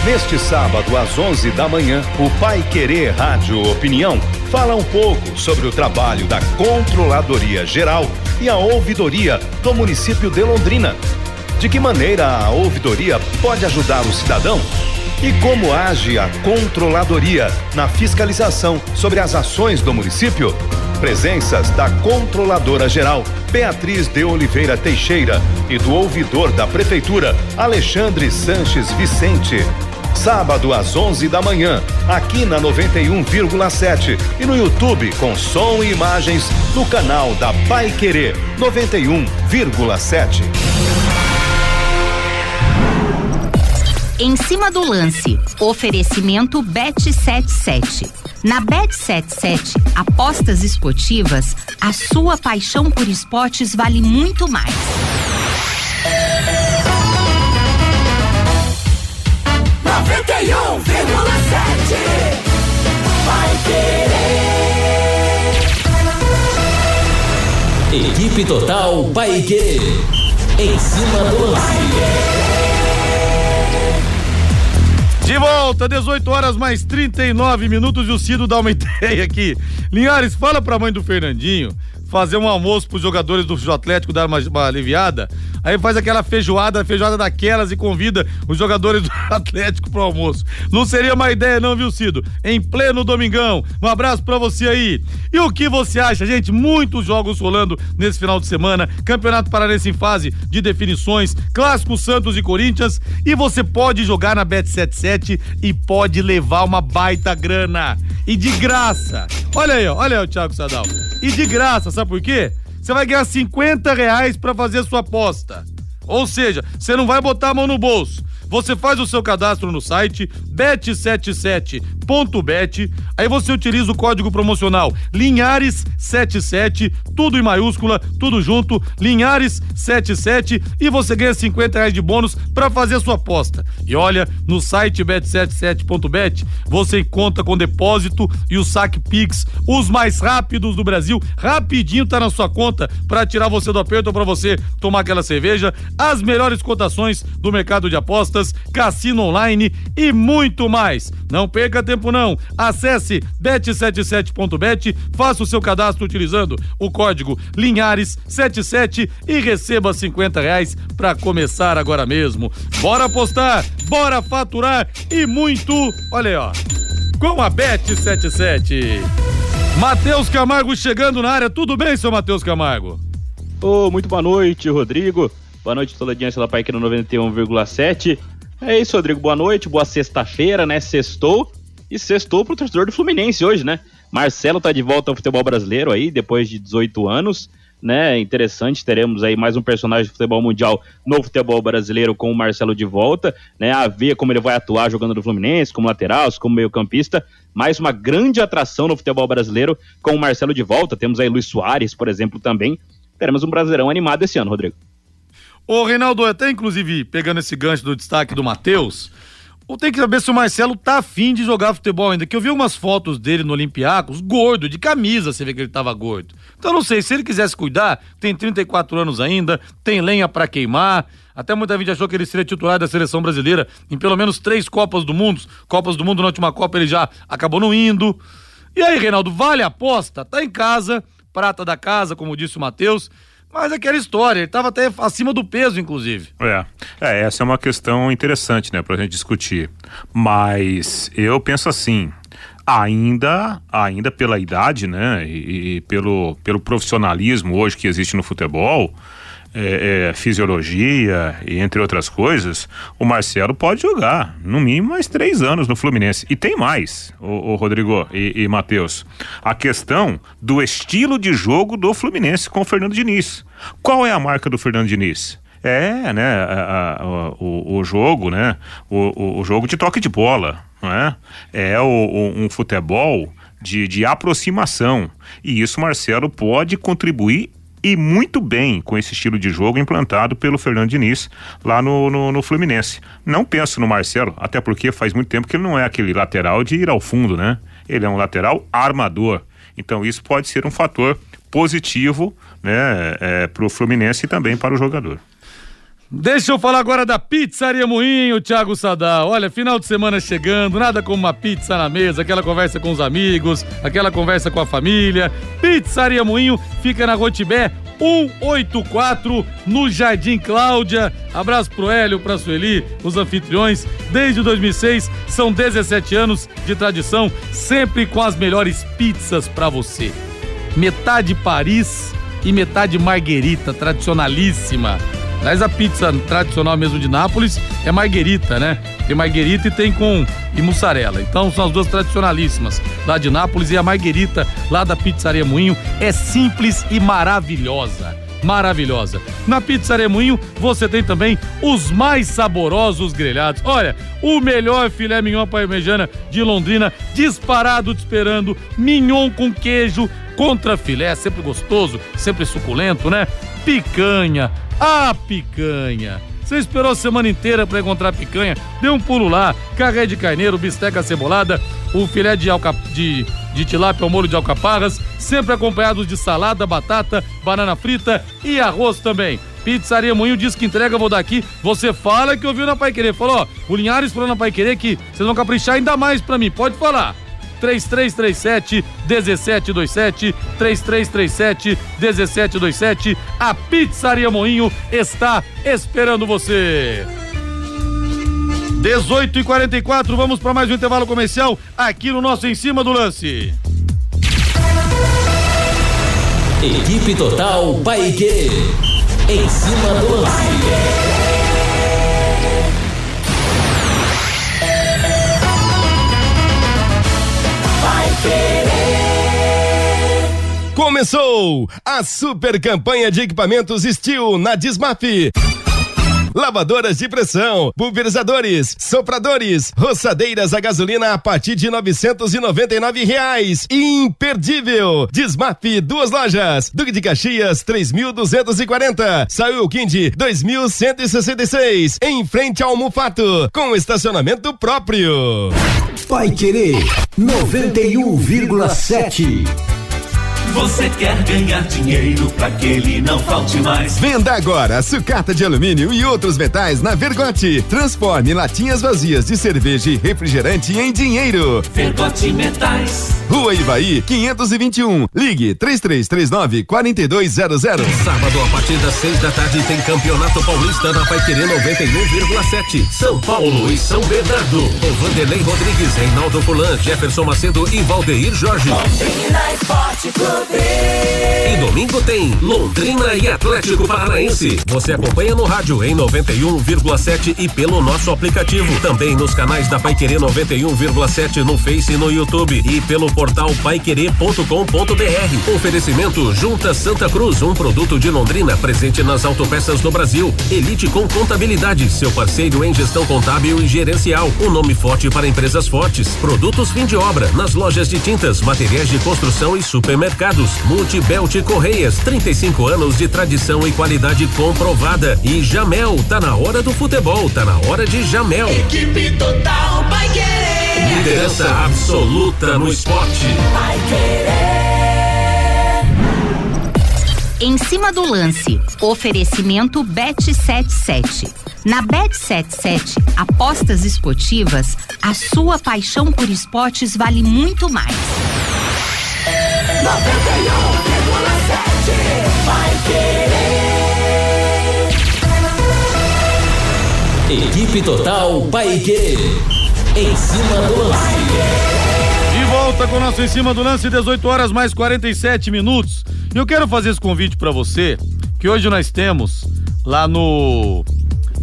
Neste sábado, às 11 da manhã, o Pai Querer Rádio Opinião fala um pouco sobre o trabalho da Controladoria Geral e a Ouvidoria do município de Londrina. De que maneira a ouvidoria pode ajudar o cidadão? E como age a Controladoria na fiscalização sobre as ações do município? Presenças da Controladora Geral, Beatriz de Oliveira Teixeira, e do ouvidor da Prefeitura, Alexandre Sanches Vicente. Sábado às 11 da manhã, aqui na 91,7 e no YouTube com som e imagens no canal da Pai Querer 91,7. Em cima do lance, oferecimento Bet77. Na Bet77, apostas esportivas, a sua paixão por esportes vale muito mais. Equipe Total Paique. Em cima do lance. De volta, 18 horas mais 39 minutos e o Cido dá uma ideia aqui. Linhares, fala pra mãe do Fernandinho fazer um almoço pros jogadores do Atlético dar uma, uma, aliviada. Aí faz aquela feijoada, feijoada daquelas e convida os jogadores do Atlético pro almoço. Não seria uma ideia não, viu, Cido? Em pleno domingão. Um abraço pra você aí. E o que você acha, gente? Muitos jogos rolando nesse final de semana. Campeonato Paranense em fase de definições, Clássico Santos e Corinthians. E você pode jogar na Bet77 e pode levar uma baita grana. E de graça. Olha aí, olha aí o Thiago Sadal. E de graça, sabe por quê? Você vai ganhar 50 reais para fazer a sua aposta. Ou seja, você não vai botar a mão no bolso. Você faz o seu cadastro no site bet77.bet, aí você utiliza o código promocional Linhares77, tudo em maiúscula, tudo junto, Linhares77 e você ganha 50 reais de bônus para fazer a sua aposta. E olha, no site bet77.bet você conta com depósito e o saque Pix, os mais rápidos do Brasil, rapidinho tá na sua conta para tirar você do aperto ou para você tomar aquela cerveja, as melhores cotações do mercado de apostas apostas, cassino online e muito mais. Não perca tempo não. Acesse bet77.bet, faça o seu cadastro utilizando o código Linhares77 e receba 50 reais para começar agora mesmo. Bora apostar, bora faturar e muito, olha aí, ó, com a Bet77. Matheus Camargo chegando na área. Tudo bem, seu Matheus Camargo? Oh, muito boa noite, Rodrigo. Boa noite, toda a audiência da no 91,7. É isso, Rodrigo. Boa noite, boa sexta-feira, né? Sextou. E sextou pro torcedor do Fluminense hoje, né? Marcelo tá de volta ao futebol brasileiro aí, depois de 18 anos, né? Interessante, teremos aí mais um personagem do futebol mundial no futebol brasileiro com o Marcelo de volta, né? A ver como ele vai atuar jogando no Fluminense, como lateral, como meio-campista. Mais uma grande atração no futebol brasileiro com o Marcelo de volta. Temos aí Luiz Soares, por exemplo, também. Teremos um Brasileirão animado esse ano, Rodrigo. Ô, Reinaldo, até inclusive pegando esse gancho do destaque do Matheus, tem que saber se o Marcelo tá afim de jogar futebol ainda. Que eu vi algumas fotos dele no Olympiacos, gordo, de camisa, você vê que ele tava gordo. Então não sei, se ele quisesse cuidar, tem 34 anos ainda, tem lenha para queimar. Até muita gente achou que ele seria titular da seleção brasileira em pelo menos três Copas do Mundo. Copas do Mundo na última Copa ele já acabou não indo. E aí, Reinaldo, vale a aposta? Tá em casa, prata da casa, como disse o Matheus. Mas aquela história, ele estava até acima do peso, inclusive. É. é, essa é uma questão interessante, né, pra gente discutir. Mas eu penso assim, ainda, ainda pela idade, né, e, e pelo, pelo profissionalismo hoje que existe no futebol, é, é, fisiologia e entre outras coisas, o Marcelo pode jogar no mínimo mais três anos no Fluminense. E tem mais, o, o Rodrigo e, e Matheus. A questão do estilo de jogo do Fluminense com o Fernando Diniz. Qual é a marca do Fernando Diniz? É, né, a, a, o, o, jogo, né, o, o, jogo de toque de bola, não é? É o, um futebol de, de aproximação. E isso Marcelo pode contribuir e muito bem com esse estilo de jogo implantado pelo Fernando Diniz lá no, no, no, Fluminense. Não penso no Marcelo, até porque faz muito tempo que ele não é aquele lateral de ir ao fundo, né? Ele é um lateral armador. Então isso pode ser um fator positivo né, é, para o Fluminense e também para o jogador. Deixa eu falar agora da Pizzaria Moinho, Thiago Sadal. Olha, final de semana chegando, nada como uma pizza na mesa, aquela conversa com os amigos, aquela conversa com a família. Pizzaria Moinho fica na Rotibé 184 no Jardim Cláudia. Abraço pro Hélio, pra Sueli, os anfitriões. Desde 2006, são 17 anos de tradição, sempre com as melhores pizzas para você. Metade Paris e metade Marguerita, tradicionalíssima. Aliás, a pizza tradicional mesmo de Nápoles é marguerita, né? Tem marguerita e tem com e mussarela. Então são as duas tradicionalíssimas, lá de Nápoles e a marguerita lá da Pizzaria Moinho é simples e maravilhosa. Maravilhosa. Na Pizzaria Moinho você tem também os mais saborosos grelhados. Olha, o melhor filé mignon parmegiana de Londrina, disparado te esperando, mignon com queijo, contra filé, sempre gostoso, sempre suculento, né? Picanha, a picanha. Você esperou a semana inteira para encontrar picanha? Dê um pulo lá. Carré de carneiro, bisteca cebolada, o filé de, alca... de, de tilápia ao molho de alcaparras, sempre acompanhados de salada, batata, banana frita e arroz também. Pizzaria Moinho diz que entrega, vou daqui. Você fala que ouviu na Pai Querer. Falou, ó, o Linhares falou na Pai Querer que vocês vão caprichar ainda mais pra mim. Pode falar. 3337 1727 3337 1727. A Pizzaria Moinho está esperando você. 18 e 44 vamos para mais um intervalo comercial aqui no nosso Em Cima do Lance. Equipe Total Paique. Em cima do lance. Começou a super campanha de equipamentos Steel na Dismaf lavadoras de pressão, pulverizadores, sopradores, roçadeiras a gasolina a partir de novecentos e noventa e nove reais. Imperdível! Desmap, duas lojas, Duque de Caxias, três mil duzentos e quarenta, Saiu Quinde, dois mil cento e sessenta e seis, em frente ao Mufato, com estacionamento próprio. Vai querer noventa e um vírgula sete. Você quer ganhar dinheiro para que ele não falte mais? Venda agora sucata de alumínio e outros metais na Vergote. Transforme latinhas vazias de cerveja e refrigerante em dinheiro. Vergote Metais. Rua Ivaí, 521. Ligue 3339 4200. Sábado a partir das 6 da tarde tem Campeonato Paulista na Paiquerê 91,7. São Paulo e São Bernardo. Com Vanderlei Rodrigues, Reinaldo Fulan, Jefferson Macedo e Valdeir Jorge. Londrina Esporte Clube. E domingo tem Londrina e Atlético Paranaense. Você acompanha no rádio em 91,7 e pelo nosso aplicativo. Também nos canais da Paiquerê 91,7 no Face e no YouTube e pelo portal paiquerê.com.br. Oferecimento Junta Santa Cruz, um produto de Londrina presente nas autopeças do Brasil. Elite com contabilidade, seu parceiro em gestão contábil e gerencial. Um nome forte para empresas fortes. Produtos fim de obra nas lojas de tintas, materiais de construção e supermercados. Multibelt Correia Correias, 35 anos de tradição e qualidade comprovada. E Jamel, tá na hora do futebol, tá na hora de Jamel. Equipe total vai querer. Liderança absoluta no esporte. Vai querer. Em cima do lance, oferecimento Bet77. Na Bet77, apostas esportivas, a sua paixão por esportes vale muito mais. 91,7 vai querer. Equipe Total Paique. Em cima do lance. De volta com o nosso Em Cima do Lance, 18 horas mais 47 minutos. E eu quero fazer esse convite para você, que hoje nós temos lá no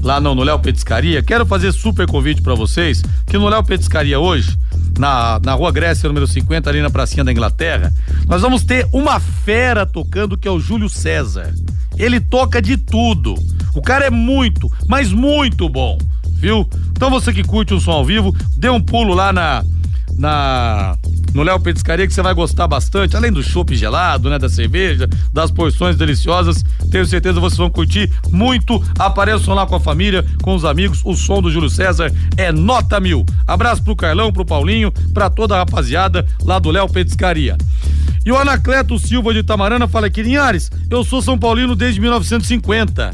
lá não, no Léo Petiscaria. Quero fazer super convite para vocês, que no Léo Petiscaria hoje, na, na Rua Grécia, número 50, ali na pracinha da Inglaterra, nós vamos ter uma fera tocando que é o Júlio César. Ele toca de tudo. O cara é muito, mas muito bom, viu? Então você que curte um som ao vivo, dê um pulo lá na na no Léo Petiscaria que você vai gostar bastante, além do chopp gelado, né, da cerveja, das porções deliciosas. Tenho certeza vocês vão curtir muito. Apareçam lá com a família, com os amigos. O som do Júlio César é nota mil. Abraço pro Carlão, pro Paulinho, pra toda a rapaziada lá do Léo Petiscaria. E o Anacleto Silva de Itamarana fala aqui, Linhares, eu sou São Paulino desde 1950.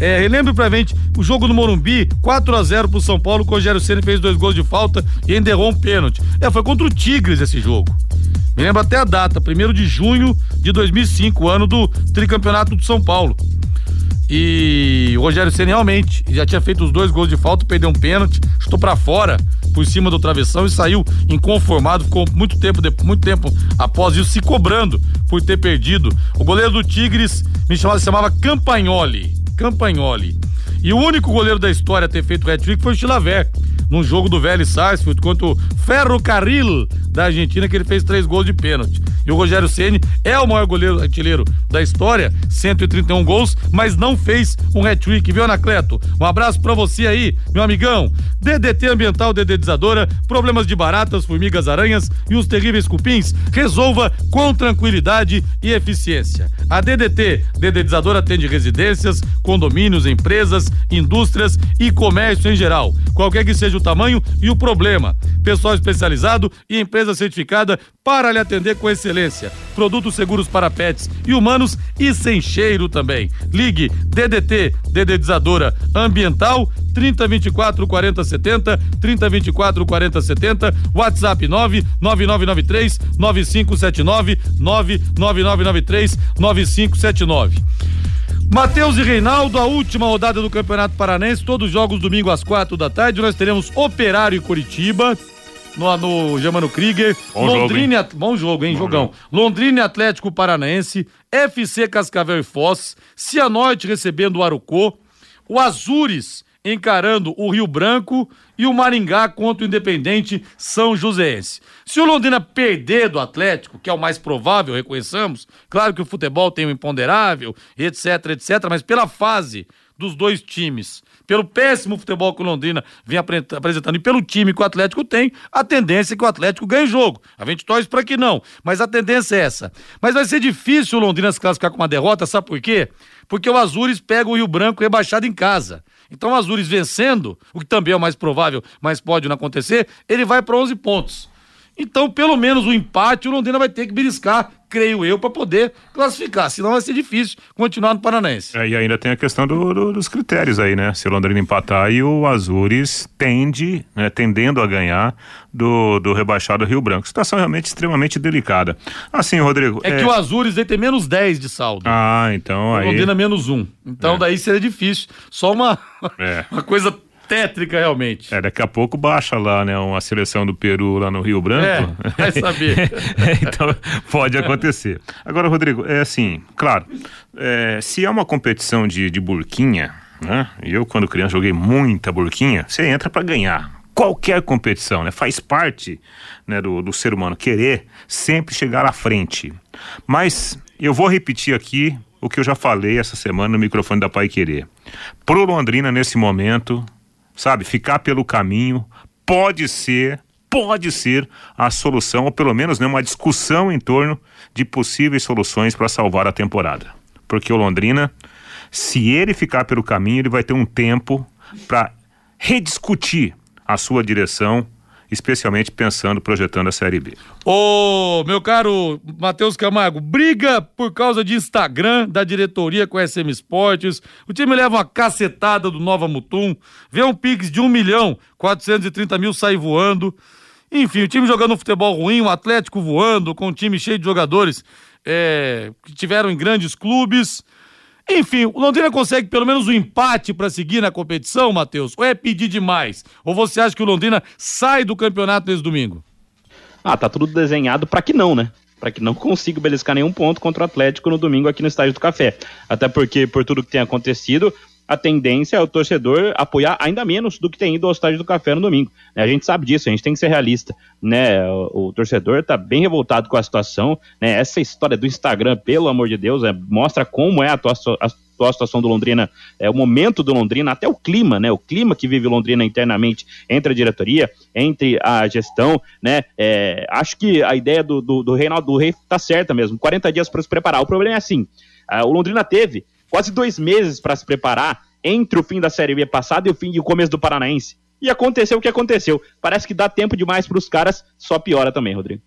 É, relembre pra gente, o jogo no Morumbi, 4 a 0 pro São Paulo, o Rogério Ceni fez dois gols de falta e ainda errou um pênalti. É, foi contra o Tigres esse jogo. Me lembro até a data, 1 de junho de 2005, ano do tricampeonato do São Paulo. E o Rogério Ceni realmente já tinha feito os dois gols de falta, perdeu um pênalti, chutou pra fora por cima do travessão e saiu inconformado, ficou muito tempo, muito tempo após isso se cobrando por ter perdido. O goleiro do Tigres me chamava, se chamava Campagnoli. Campagnoli. E o único goleiro da história a ter feito hat-trick foi o Chilaver, num jogo do Vélez Sarsfield contra o Ferrocarril da Argentina, que ele fez três gols de pênalti. E o Rogério Ceni é o maior goleiro artilheiro da história, 131 gols, mas não fez um hat-trick, viu, Anacleto? Um abraço pra você aí, meu amigão. DDT Ambiental Dedetizadora, problemas de baratas, formigas, aranhas e os terríveis cupins, resolva com tranquilidade e eficiência. A DDT Dedetizadora atende residências, condomínios, empresas, indústrias e comércio em geral. Qualquer que seja o tamanho e o problema. Pessoal especializado e empresa certificada para lhe atender com excelência. Produtos seguros para pets e humanos e sem cheiro também. Ligue DDT Dedetizadora Ambiental 3024 40 70 3024 40 70 WhatsApp 99993 9579 99993 9579 Matheus e Reinaldo, a última rodada do Campeonato Paranense, todos os jogos domingo às quatro da tarde. Nós teremos Operário e Curitiba. No, no Germano Krieger, Bom jogo, Londrina, hein? At- bom jogo, hein, Bom jogão. jogo. Londrina Atlético Paranaense, FC Cascavel e Foz, Cianorte recebendo o Arucô, o Azures encarando o Rio Branco e o Maringá contra o Independente São Joséense. Se o Londrina perder do Atlético, que é o mais provável, reconheçamos, claro que o futebol tem um imponderável, etc, etc, mas pela fase dos dois times, pelo péssimo futebol que o Londrina vem apre- apresentando e pelo time que o Atlético tem, a tendência é que o Atlético ganhe jogo. A gente torce para que não, mas a tendência é essa. Mas vai ser difícil o Londrina se classificar com uma derrota, sabe por quê? Porque o Azures pega o Rio Branco rebaixado em casa. Então o Azures vencendo, o que também é o mais provável, mas pode não acontecer, ele vai para 11 pontos. Então, pelo menos o empate o Londrina vai ter que beliscar, creio eu, para poder classificar. Senão vai ser difícil continuar no Paranaense. É, e ainda tem a questão do- do- dos critérios aí, né? Se o Londrina empatar e o Azures tende, né, tendendo a ganhar do, do rebaixado Rio Branco. Situação realmente extremamente delicada. Assim, Rodrigo. É, que o Azures tem menos 10 de saldo. Ah, então o aí. Londrina menos um. Então daí seria difícil. Só uma, É. uma coisa tétrica realmente. É, daqui a pouco baixa lá, né, uma seleção do Peru lá no Rio Branco. É, vai saber. então, pode acontecer. Agora, Rodrigo, é assim, claro, é, se é uma competição de, de burquinha, né, eu quando criança joguei muita burquinha, você entra pra ganhar. Qualquer competição, né? Faz parte né, do, do ser humano querer sempre chegar à frente. Mas eu vou repetir aqui o que eu já falei essa semana no microfone da Pai Querer. Pro Londrina, nesse momento, sabe, ficar pelo caminho pode ser pode ser a solução, ou pelo menos né, uma discussão em torno de possíveis soluções para salvar a temporada. Porque o Londrina, se ele ficar pelo caminho, ele vai ter um tempo para rediscutir a sua direção, especialmente pensando, projetando a Série B. Ô, meu caro Matheus Camargo, briga por causa de Instagram da diretoria com a SM Esportes. O time leva uma cacetada do Nova Mutum, vê um Pix de 1 milhão 430 mil sair voando. Enfim, o time jogando um futebol ruim, o Atlético voando, com um time cheio de jogadores é, que tiveram em grandes clubes. Enfim, o Londrina consegue pelo menos um empate para seguir na competição, Matheus? Ou é pedir demais? Ou você acha que o Londrina sai do campeonato nesse domingo? Ah, tá tudo desenhado para que não, né? Para que não consiga beliscar nenhum ponto contra o Atlético no domingo aqui no Estádio do Café. Até porque, por tudo que tem acontecido, a tendência é o torcedor apoiar ainda menos do que tem ido ao Estádio do Café no domingo. né? A gente sabe disso, a gente tem que ser realista. Né? O, o torcedor tá bem revoltado com a situação. Né? Essa história do Instagram, pelo amor de Deus, é, mostra como é a a atual situação do Londrina, é o momento do Londrina, até o clima, né? O clima que vive Londrina internamente entre a diretoria, entre a gestão, né? É, acho que a ideia do, do, do Reinaldo do Rei tá certa mesmo. 40 dias para se preparar. O problema é assim: ah, o Londrina teve quase dois meses para se preparar entre o fim da Série B passada e o fim e o começo do Paranaense. E aconteceu o que aconteceu. Parece que dá tempo demais para os caras, só piora também, Rodrigo.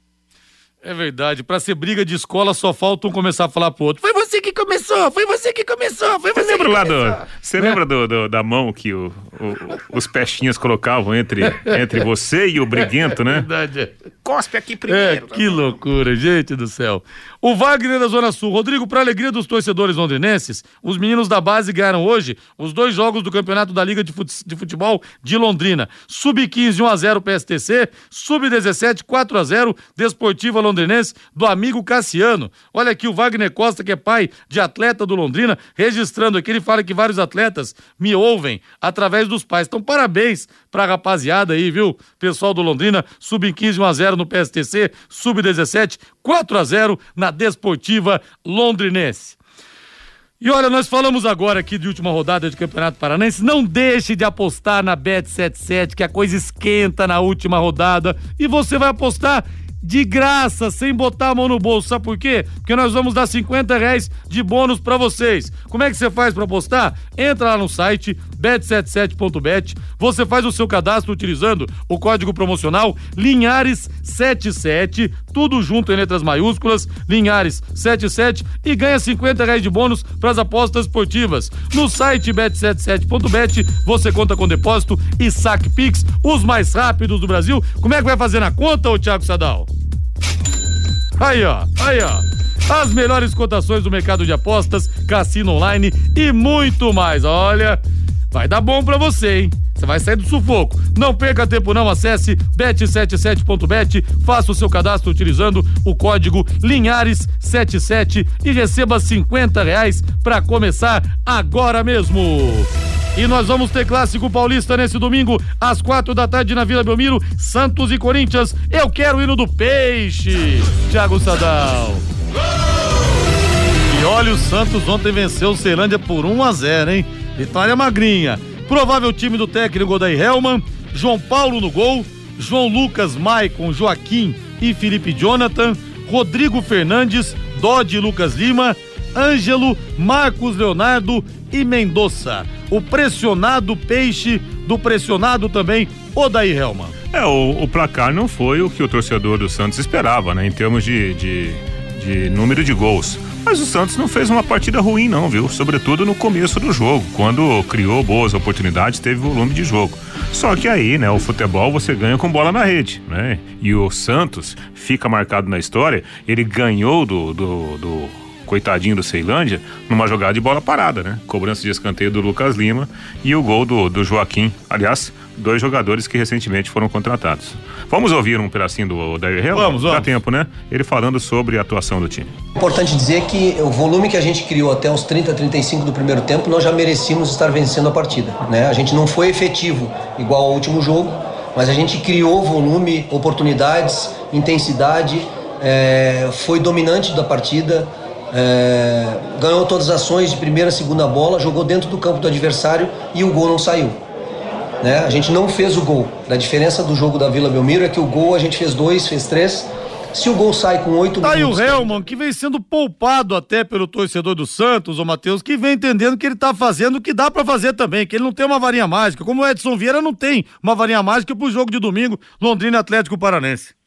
É verdade, pra ser briga de escola só falta um começar a falar pro outro. Foi você que começou, foi você que começou, foi Você você lembra que lá começou. do, você lembra do, do- da mão que o- o- os pestinhas colocavam entre, entre você e o briguento, né? Verdade. Cospe aqui É, que loucura, gente do céu. O Wagner da Zona Sul. Rodrigo, para alegria dos torcedores londrinenses, os meninos da base ganharam hoje os dois jogos do Campeonato da Liga de Futebol de Londrina. Sub-15 1x0 PSTC, Sub-17 4x0 Desportiva Londrinense do amigo Cassiano. Olha aqui o Wagner Costa, que é pai de atleta do Londrina, registrando aqui. Ele fala que vários atletas me ouvem através dos pais. Então, parabéns pra rapaziada aí, viu? Pessoal do Londrina, Sub-15 1x0 no PSTC, Sub-17 4x0 na Desportiva Londrinense. E olha, nós falamos agora aqui de última rodada de Campeonato Paranense. Não deixe de apostar na Bet77, que a coisa esquenta na última rodada. E você vai apostar de graça, sem botar a mão no bolso. Sabe por quê? Porque nós vamos dar 50 reais de bônus pra vocês. Como é que você faz pra apostar? Entra lá no site bet77.bet. Você faz o seu cadastro utilizando o código promocional Linhares77, tudo junto em letras maiúsculas, Linhares77 e ganha 50 reais de bônus para as apostas esportivas. No site bet77.bet você conta com depósito e saque Pix, os mais rápidos do Brasil. Como é que vai fazer na conta, ô Thiago Sadal? Aí, ó, aí, ó. As melhores cotações do mercado de apostas, cassino online e muito mais. Olha, vai dar bom pra você, hein? Você vai sair do sufoco. Não perca tempo não, acesse bet77.bet, faça o seu cadastro utilizando o código Linhares77 e receba 50 reais pra começar agora mesmo. E nós vamos ter clássico paulista nesse domingo, às quatro da tarde na Vila Belmiro, Santos e Corinthians. Eu quero o hino do peixe, Thiago Sadal. E olha, o Santos ontem venceu o Ceilândia por 1 a 0 hein? Vitória magrinha. Provável time do técnico Odair Helman, João Paulo no gol, João Lucas, Maicon, Joaquim e Felipe Jonathan, Rodrigo Fernandes, Dodge Lucas Lima, Ângelo, Marcos Leonardo e Mendonça. O pressionado peixe do pressionado também Odair Helman. É, o, o placar não foi o que o torcedor do Santos esperava, né? Em termos de, de, de número de gols. Mas o Santos não fez uma partida ruim, não, viu? Sobretudo no começo do jogo, quando criou boas oportunidades, teve volume de jogo. Só que aí, né, o futebol você ganha com bola na rede, né? E o Santos fica marcado na história, ele ganhou do, do, do coitadinho do Ceilândia numa jogada de bola parada, né? Cobrança de escanteio do Lucas Lima e o gol do, do Joaquim. Aliás, dois jogadores que recentemente foram contratados. Vamos ouvir um pedacinho do Odair Helman? Vamos, vamos. Dá tempo, né? Ele falando sobre a atuação do time. Importante dizer que o volume que a gente criou até os 30, 35 do primeiro tempo, nós já merecíamos estar vencendo a partida. Né? A gente não foi efetivo igual ao último jogo, mas a gente criou volume, oportunidades, intensidade, é, foi dominante da partida, é, ganhou todas as ações de primeira, segunda bola, jogou dentro do campo do adversário e o gol não saiu. Né? A gente não fez o gol. A diferença do jogo da Vila Belmiro é que o gol a gente fez dois, fez três. Se o gol sai com oito Tá aí o minutos. Helman, que vem sendo poupado até pelo torcedor do Santos, o Matheus, que vem entendendo que ele tá fazendo o que dá pra fazer também, que ele não tem uma varinha mágica, como o Edson Vieira não tem uma varinha mágica pro jogo de domingo, Londrina Atlético Paranense.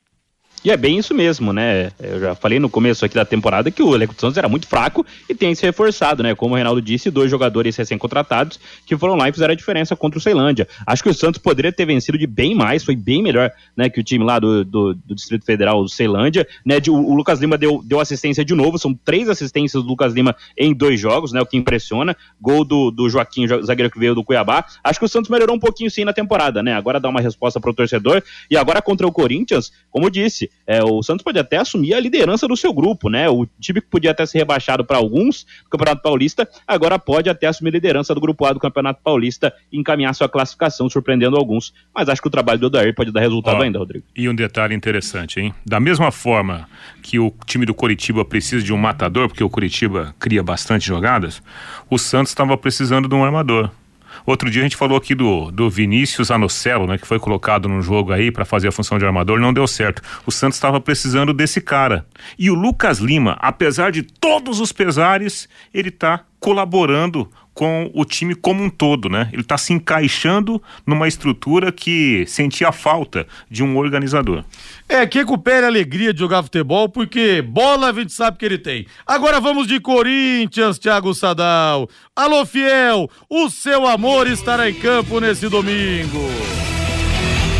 E é bem isso mesmo, né? Eu já falei no começo aqui da temporada que o elenco do Santos era muito fraco e tem se reforçado, né? Como o Reinaldo disse, dois jogadores recém-contratados que foram lá e fizeram a diferença contra o Ceilândia. Acho que o Santos poderia ter vencido de bem mais, foi bem melhor, né? Que o time lá do, do, do Distrito Federal, do Ceilândia, né? De, o, o Lucas Lima deu, deu assistência de novo, são três assistências do Lucas Lima em dois jogos, né? O que impressiona. Gol do, do Joaquim, zagueiro que veio do Cuiabá. Acho que o Santos melhorou um pouquinho sim na temporada, né? Agora dá uma resposta pro torcedor. E agora contra o Corinthians, como disse, é, o Santos pode até assumir a liderança do seu grupo, né? O time que podia até ser rebaixado para alguns do Campeonato Paulista, agora pode até assumir a liderança do grupo A do Campeonato Paulista e encaminhar sua classificação, surpreendendo alguns. Mas acho que o trabalho do Odair pode dar resultado Ó, ainda, Rodrigo. E um detalhe interessante, hein? Da mesma forma que o time do Coritiba precisa de um matador, porque o Coritiba cria bastante jogadas, o Santos estava precisando de um armador. Outro dia a gente falou aqui do, do Vinícius Anocelo, né, que foi colocado no jogo aí para fazer a função de armador, não deu certo. O Santos estava precisando desse cara. E o Lucas Lima, apesar de todos os pesares, ele tá colaborando com o time como um todo, né? Ele tá se encaixando numa estrutura que sentia falta de um organizador. É, que recupere a alegria de jogar futebol, porque bola a gente sabe que ele tem. Agora vamos de Corinthians, Thiago Sadal. Alô, fiel, o seu amor estará em campo nesse domingo.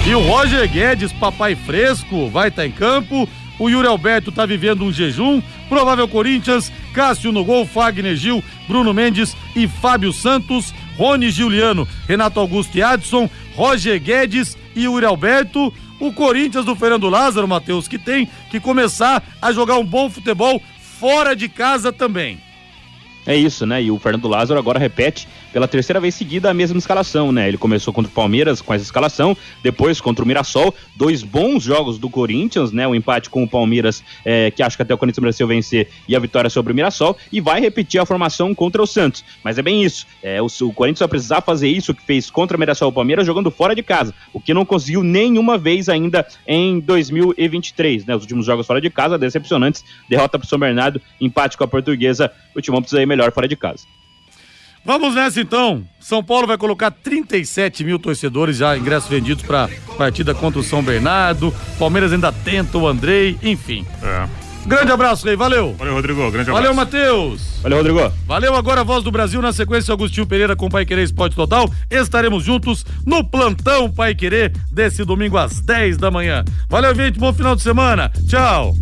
E o Roger Guedes, papai fresco, vai estar em campo. O Yuri Alberto tá vivendo um jejum. Provável Corinthians, Cássio no gol, Fagner Gil, Bruno Mendes e Fábio Santos, Rony Giuliano, Renato Augusto e Adson, Roger Guedes e Yuri Alberto. O Corinthians do Fernando Lázaro, Matheus, que tem que começar a jogar um bom futebol fora de casa também. É isso, né? E o Fernando Lázaro agora repete pela terceira vez seguida a mesma escalação, né? Ele começou contra o Palmeiras com essa escalação, depois contra o Mirassol, dois bons jogos do Corinthians, né? O empate com o Palmeiras, é, que acho que até o Corinthians mereceu vencer, e a vitória sobre o Mirassol, e vai repetir a formação contra o Santos. Mas é bem isso, é, o, o Corinthians vai precisar fazer isso que fez contra o Mirassol e o Palmeiras jogando fora de casa, o que não conseguiu nenhuma vez ainda em 2023, né? Os últimos jogos fora de casa, decepcionantes, derrota pro São Bernardo, empate com a Portuguesa, o Timão precisa ir melhor fora de casa. Vamos nessa então. São Paulo vai colocar 37 mil torcedores já, ingressos vendidos para partida contra o São Bernardo. Palmeiras ainda tenta o Andrei, enfim. É. Grande abraço, Rei. Valeu. Valeu, Rodrigo. Grande abraço. Valeu, Matheus. Valeu, Rodrigo. Valeu agora a voz do Brasil na sequência Agostinho Pereira com Pai Querer Esporte Total. Estaremos juntos no plantão Pai Querer desse domingo às 10 da manhã. Valeu, gente. Bom final de semana. Tchau.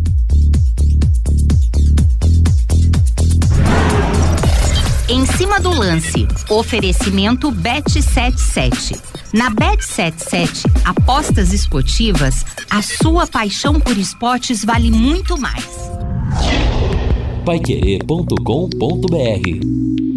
Em cima do lance, oferecimento Bet77. Na Bet77, apostas esportivas, a sua paixão por esportes vale muito mais. Paiquerê.com.br